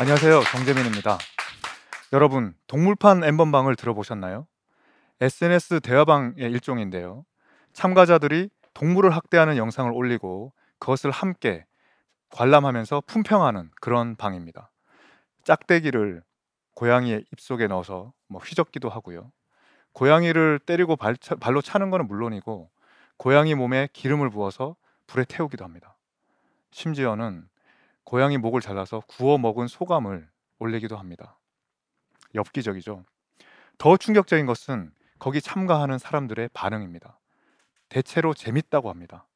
안녕하세요. 정재민입니다. 여러분, 동물판 엠번방을 들어보셨나요? SNS 대화방의 일종인데요. 참가자들이 동물을 학대하는 영상을 올리고 그것을 함께 관람하면서 품평하는 그런 방입니다. 짝대기를 고양이의 입속에 넣어서 뭐 휘젓기도 하고요. 고양이를 때리고 발, 발로 차는 것은 물론이고 고양이 몸에 기름을 부어서 불에 태우기도 합니다. 심지어는 고양이 목을 잘라서 구워 먹은 소감을 올리기도 합니다. 엽기적이죠. 더 충격적인 것은 거기 참가하는 사람들의 반응입니다. 대체로 재밌다고 합니다.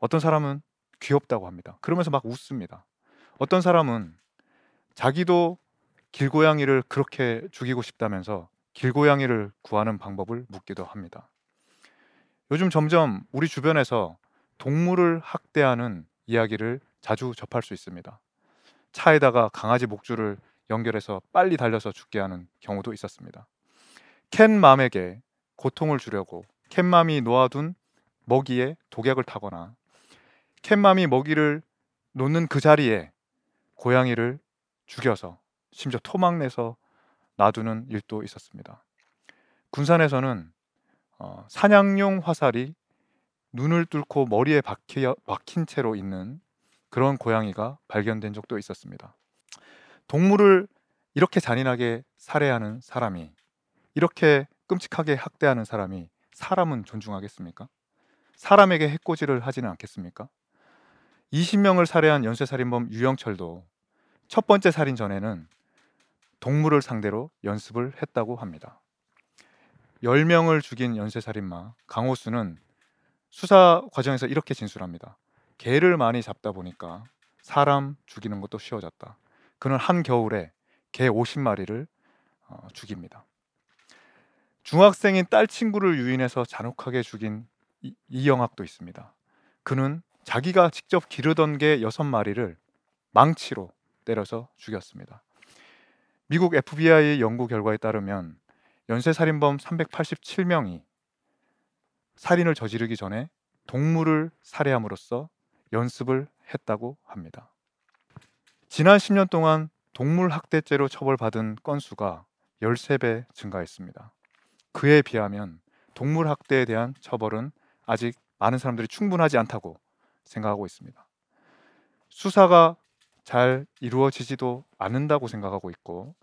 어떤 사람은 귀엽다고 합니다. 그러면서 막 웃습니다. 어떤 사람은 자기도 길고양이를 그렇게 죽이고 싶다면서 길고양이를 구하는 방법을 묻기도 합니다. 요즘 점점 우리 주변에서 동물을 학대하는 이야기를 자주 접할 수 있습니다. 차에다가 강아지 목줄을 연결해서 빨리 달려서 죽게 하는 경우도 있었습니다. 캣맘에게 고통을 주려고 캣맘이 놓아둔 먹이에 독약을 타거나 캣맘이 먹이를 놓는 그 자리에 고양이를 죽여서 심지어 토막내서 놔두는 일도 있었습니다. 군산에서는 어, 사냥용 화살이 눈을 뚫고 머리에 박히, 박힌 채로 있는 그런 고양이가 발견된 적도 있었습니다. 동물을 이렇게 잔인하게 살해하는 사람이 이렇게 끔찍하게 학대하는 사람이 사람은 존중하겠습니까? 사람에게 해코지를 하지는 않겠습니까? 20명을 살해한 연쇄살인범 유영철도 첫 번째 살인 전에는 동물을 상대로 연습을 했다고 합니다. 10명을 죽인 연쇄살인마 강호수는 수사 과정에서 이렇게 진술합니다. 개를 많이 잡다 보니까 사람 죽이는 것도 쉬워졌다. 그는 한 겨울에 개 50마리를 어, 죽입니다. 중학생인 딸 친구를 유인해서 잔혹하게 죽인 이, 이영학도 있습니다. 그는 자기가 직접 기르던 개 6마리를 망치로 때려서 죽였습니다. 미국 FBI 연구 결과에 따르면 연쇄살인범 387명이 살인을 저지르기 전에 동물을 살해함으로써 연습을 했다고 합니다. 지난 10년 동안 동물 학대죄로 처벌받은 건수가 13배 증가했습니다. 그에 비하면 동물 학대에 대한 처벌은 아직 많은 사람들이 충분하지 않다고 생각하고 있습니다. 수사가 잘 이루어지지도 않는다고 생각하고 있고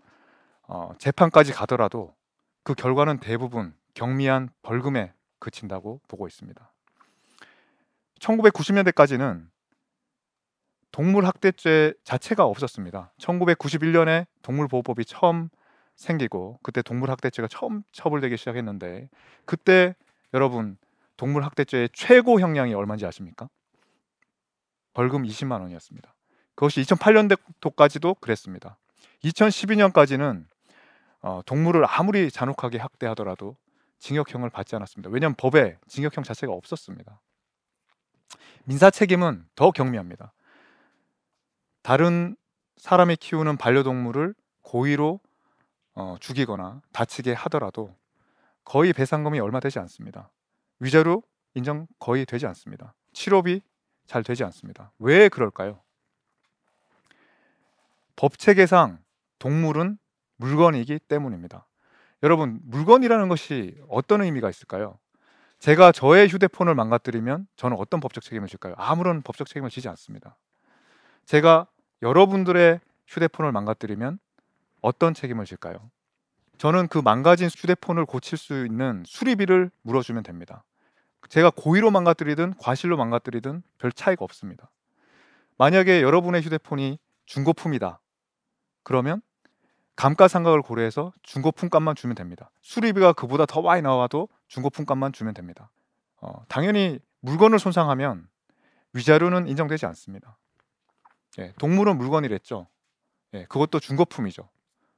어, 재판까지 가더라도 그 결과는 대부분 경미한 벌금에 그친다고 보고 있습니다. 1990년대까지는 동물 학대죄 자체가 없었습니다. 1991년에 동물보호법이 처음 생기고 그때 동물 학대죄가 처음 처벌되기 시작했는데 그때 여러분 동물 학대죄의 최고 형량이 얼마인지 아십니까? 벌금 20만 원이었습니다. 그것이 2008년도까지도 그랬습니다. 2012년까지는 어, 동물을 아무리 잔혹하게 학대하더라도 징역형을 받지 않았습니다. 왜냐하면 법에 징역형 자체가 없었습니다. 민사 책임은 더 경미합니다. 다른 사람이 키우는 반려동물을 고의로 어, 죽이거나 다치게 하더라도 거의 배상금이 얼마 되지 않습니다. 위자료 인정 거의 되지 않습니다. 치료비 잘 되지 않습니다. 왜 그럴까요? 법 체계상 동물은 물건이기 때문입니다. 여러분, 물건이라는 것이 어떤 의미가 있을까요? 제가 저의 휴대폰을 망가뜨리면 저는 어떤 법적 책임을 질까요? 아무런 법적 책임을 지지 않습니다. 제가 여러분들의 휴대폰을 망가뜨리면 어떤 책임을 질까요? 저는 그 망가진 휴대폰을 고칠 수 있는 수리비를 물어주면 됩니다. 제가 고의로 망가뜨리든 과실로 망가뜨리든 별 차이가 없습니다. 만약에 여러분의 휴대폰이 중고품이다. 그러면 감가상각을 고려해서 중고품 값만 주면 됩니다. 수리비가 그보다 더 많이 나와도 중고품 값만 주면 됩니다. 어, 당연히 물건을 손상하면 위자료는 인정되지 않습니다. 예, 동물은 물건이랬죠. 예, 그것도 중고품이죠.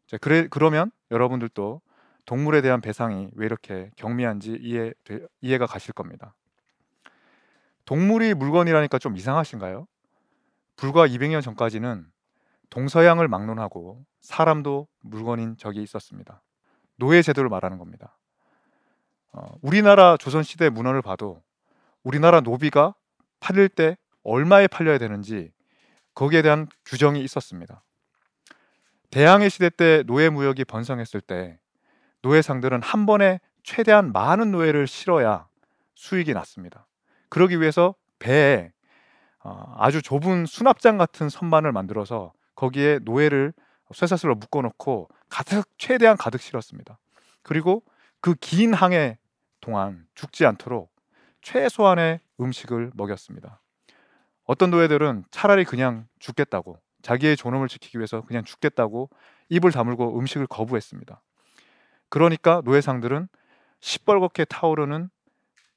자, 그래 그러면 여러분들도 동물에 대한 배상이 왜 이렇게 경미한지 이해 이해가 가실 겁니다. 동물이 물건이라니까 좀 이상하신가요? 불과 200년 전까지는 동서양을 막론하고 사람도 물건인 적이 있었습니다. 노예 제도를 말하는 겁니다. 어, 우리나라 조선시대 문헌을 봐도 우리나라 노비가 팔릴 때 얼마에 팔려야 되는지 거기에 대한 규정이 있었습니다. 대항해 시대 때 노예 무역이 번성했을 때 노예상들은 한 번에 최대한 많은 노예를 실어야 수익이 났습니다. 그러기 위해서 배에 어, 아주 좁은 수납장 같은 선반을 만들어서 거기에 노예를 쇠사슬로 묶어놓고 가득 최대한 가득 실었습니다. 그리고 그 긴 항해 동안 죽지 않도록 최소한의 음식을 먹였습니다. 어떤 노예들은 차라리 그냥 죽겠다고 자기의 존엄을 지키기 위해서 그냥 죽겠다고 입을 다물고 음식을 거부했습니다. 그러니까 노예상들은 시뻘겋게 타오르는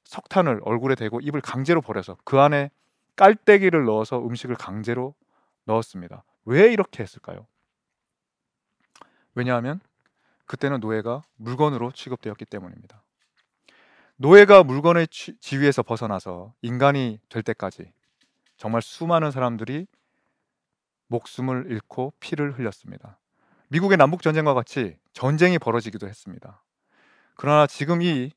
석탄을 얼굴에 대고 입을 강제로 버려서 그 안에 깔때기를 넣어서 음식을 강제로 넣었습니다. 왜 이렇게 했을까요? 왜냐하면 그때는 노예가 물건으로 취급되었기 때문입니다. 노예가 물건의 지위에서 벗어나서 인간이 될 때까지 정말 수많은 사람들이 목숨을 잃고 피를 흘렸습니다. 미국의 남북 전쟁과 같이 전쟁이 벌어지기도 했습니다. 그러나 지금 이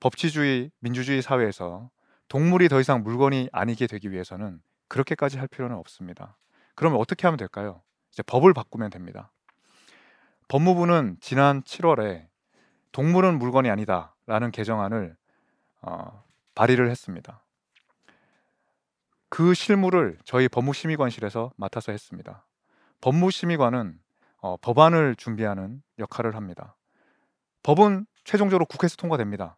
법치주의, 민주주의 사회에서 동물이 더 이상 물건이 아니게 되기 위해서는 그렇게까지 할 필요는 없습니다. 그러면 어떻게 하면 될까요? 이제 법을 바꾸면 됩니다. 법무부는 지난 7월에 동물은 물건이 아니다 라는 개정안을 어, 발의를 했습니다. 그 실무를 저희 법무심의관실에서 맡아서 했습니다. 법무심의관은 어, 법안을 준비하는 역할을 합니다. 법은 최종적으로 국회에서 통과됩니다.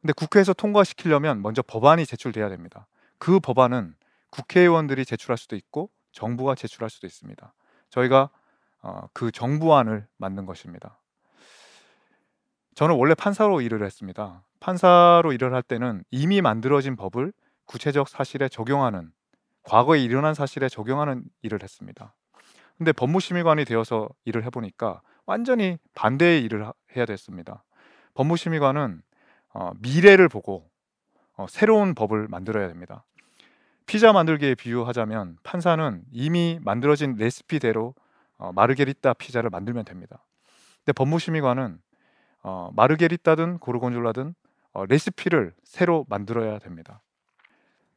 근데 국회에서 통과시키려면 먼저 법안이 제출돼야 됩니다. 그 법안은 국회의원들이 제출할 수도 있고 정부가 제출할 수도 있습니다. 저희가 어, 그 정부안을 만든 것입니다. 저는 원래 판사로 일을 했습니다. 판사로 일을 할 때는 이미 만들어진 법을 구체적 사실에 적용하는 과거에 일어난 사실에 적용하는 일을 했습니다. 근데 법무심의관이 되어서 일을 해보니까 완전히 반대의 일을 해야 됐습니다. 법무심의관은 어, 미래를 보고 어, 새로운 법을 만들어야 됩니다. 피자 만들기에 비유하자면 판사는 이미 만들어진 레시피대로 어, 마르게리따 피자를 만들면 됩니다. 근데 법무심의관은 어, 마르게리따든 고르곤졸라든 어, 레시피를 새로 만들어야 됩니다.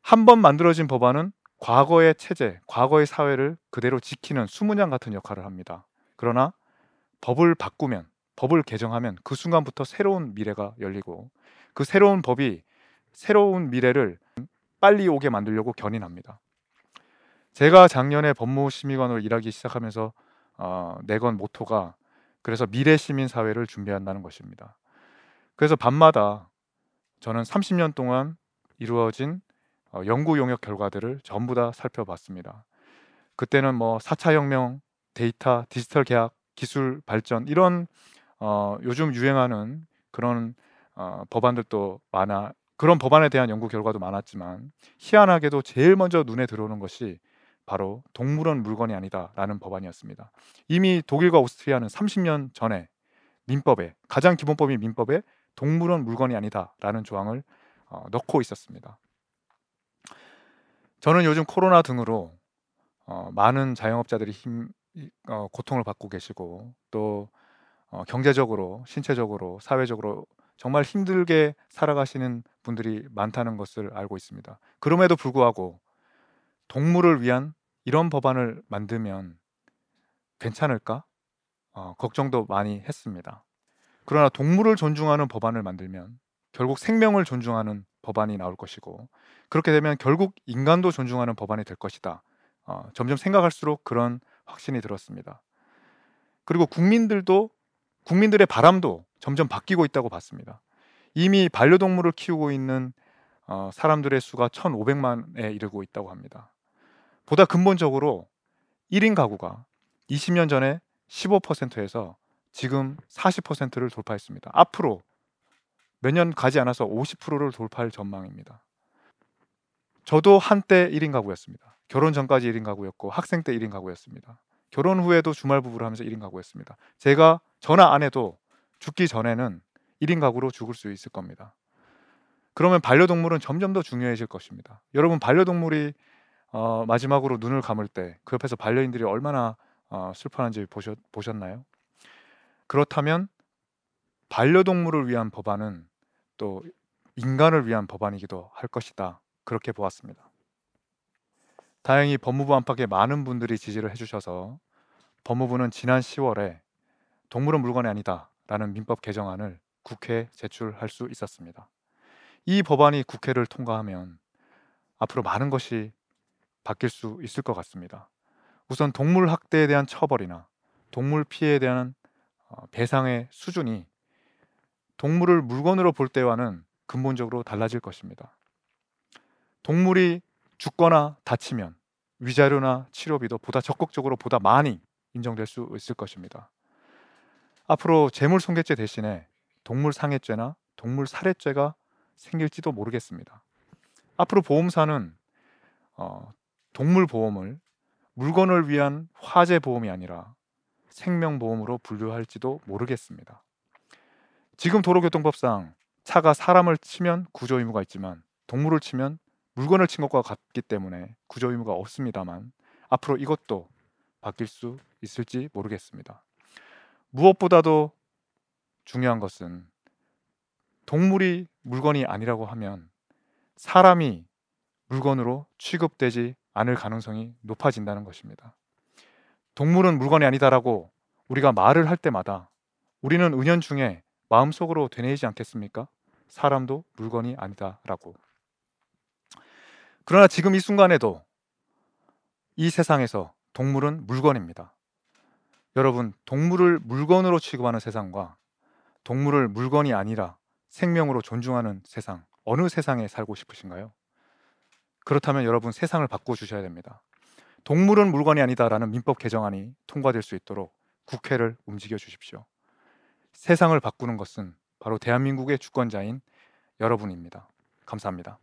한 번 만들어진 법안은 과거의 체제, 과거의 사회를 그대로 지키는 수문양 같은 역할을 합니다. 그러나 법을 바꾸면, 법을 개정하면 그 순간부터 새로운 미래가 열리고 그 새로운 법이 새로운 미래를 빨리 오게 만들려고 견인합니다. 제가 작년에 법무심의관으로 일하기 시작하면서 어, 내건 모토가 그래서 미래 시민 사회를 준비한다는 것입니다. 그래서 밤마다 저는 30년 동안 이루어진 어, 연구 용역 결과들을 전부 다 살펴봤습니다. 그때는 뭐 4차 혁명, 데이터, 디지털 계약, 기술 발전 이런 어, 요즘 유행하는 그런 어, 법안들도 많아 그런 법안에 대한 연구 결과도 많았지만 희한하게도 제일 먼저 눈에 들어오는 것이 바로 동물은 물건이 아니다라는 법안이었습니다. 이미 독일과 오스트리아는 30년 전에 민법에 가장 기본법인 민법에 동물은 물건이 아니다라는 조항을 어, 넣고 있었습니다. 저는 요즘 코로나 등으로 어, 많은 자영업자들이 힘, 어, 고통을 받고 계시고 또 어, 경제적으로, 신체적으로, 사회적으로 정말 힘들게 살아가시는 분들이 많다는 것을 알고 있습니다. 그럼에도 불구하고 동물을 위한 이런 법안을 만들면 괜찮을까? 어, 걱정도 많이 했습니다. 그러나 동물을 존중하는 법안을 만들면 결국 생명을 존중하는 법안이 나올 것이고 그렇게 되면 결국 인간도 존중하는 법안이 될 것이다. 어, 점점 생각할수록 그런 확신이 들었습니다. 그리고 국민들도 국민들의 바람도 점점 바뀌고 있다고 봤습니다. 이미 반려동물을 키우고 있는 어, 사람들의 수가 1,500만에 이르고 있다고 합니다. 보다 근본적으로 1인 가구가 20년 전에 15%에서 지금 40%를 돌파했습니다. 앞으로 몇 년 가지 않아서 50%를 돌파할 전망입니다. 저도 한때 1인 가구였습니다. 결혼 전까지 1인 가구였고 학생 때 1인 가구였습니다. 결혼 후에도 주말 부부를 하면서 1인 가구였습니다. 제가 전화 안 해도 죽기 전에는 1인 가구로 죽을 수 있을 겁니다. 그러면 반려동물은 점점 더 중요해질 것입니다. 여러분 반려동물이 어, 마지막으로 눈을 감을 때 그 옆에서 반려인들이 얼마나 어, 슬퍼하는지 보셨, 보셨나요? 그렇다면 반려동물을 위한 법안은 또 인간을 위한 법안이기도 할 것이다. 그렇게 보았습니다. 다행히 법무부 안팎에 많은 분들이 지지를 해주셔서 법무부는 지난 10월에 동물은 물건이 아니다라는 민법 개정안을 국회에 제출할 수 있었습니다. 이 법안이 국회를 통과하면 앞으로 많은 것이 바뀔 수 있을 것 같습니다. 우선 동물 학대에 대한 처벌이나 동물 피해에 대한 어, 배상의 수준이 동물을 물건으로 볼 때와는 근본적으로 달라질 것입니다. 동물이 죽거나 다치면 위자료나 치료비도 보다 적극적으로 보다 많이 인정될 수 있을 것입니다. 앞으로 재물손괴죄 대신에 동물상해죄나 동물살해죄가 생길지도 모르겠습니다. 앞으로 보험사는 어, 동물 보험을 물건을 위한 화재 보험이 아니라 생명 보험으로 분류할지도 모르겠습니다. 지금 도로교통법상 차가 사람을 치면 구조 의무가 있지만 동물을 치면 물건을 친 것과 같기 때문에 구조 의무가 없습니다만 앞으로 이것도 바뀔 수 있을지 모르겠습니다. 무엇보다도 중요한 것은 동물이 물건이 아니라고 하면 사람이 물건으로 취급되지 않을 가능성이 높아진다는 것입니다. 동물은 물건이 아니다라고 우리가 말을 할 때마다 우리는 은연중에 마음속으로 되뇌이지 않겠습니까? 사람도 물건이 아니다라고. 그러나 지금 이 순간에도 이 세상에서 동물은 물건입니다. 여러분, 동물을 물건으로 취급하는 세상과 동물을 물건이 아니라 생명으로 존중하는 세상, 어느 세상에 살고 싶으신가요? 그렇다면 여러분 세상을 바꿔 주셔야 됩니다. 동물은 물건이 아니다라는 민법 개정안이 통과될 수 있도록 국회를 움직여 주십시오. 세상을 바꾸는 것은 바로 대한민국의 주권자인 여러분입니다. 감사합니다.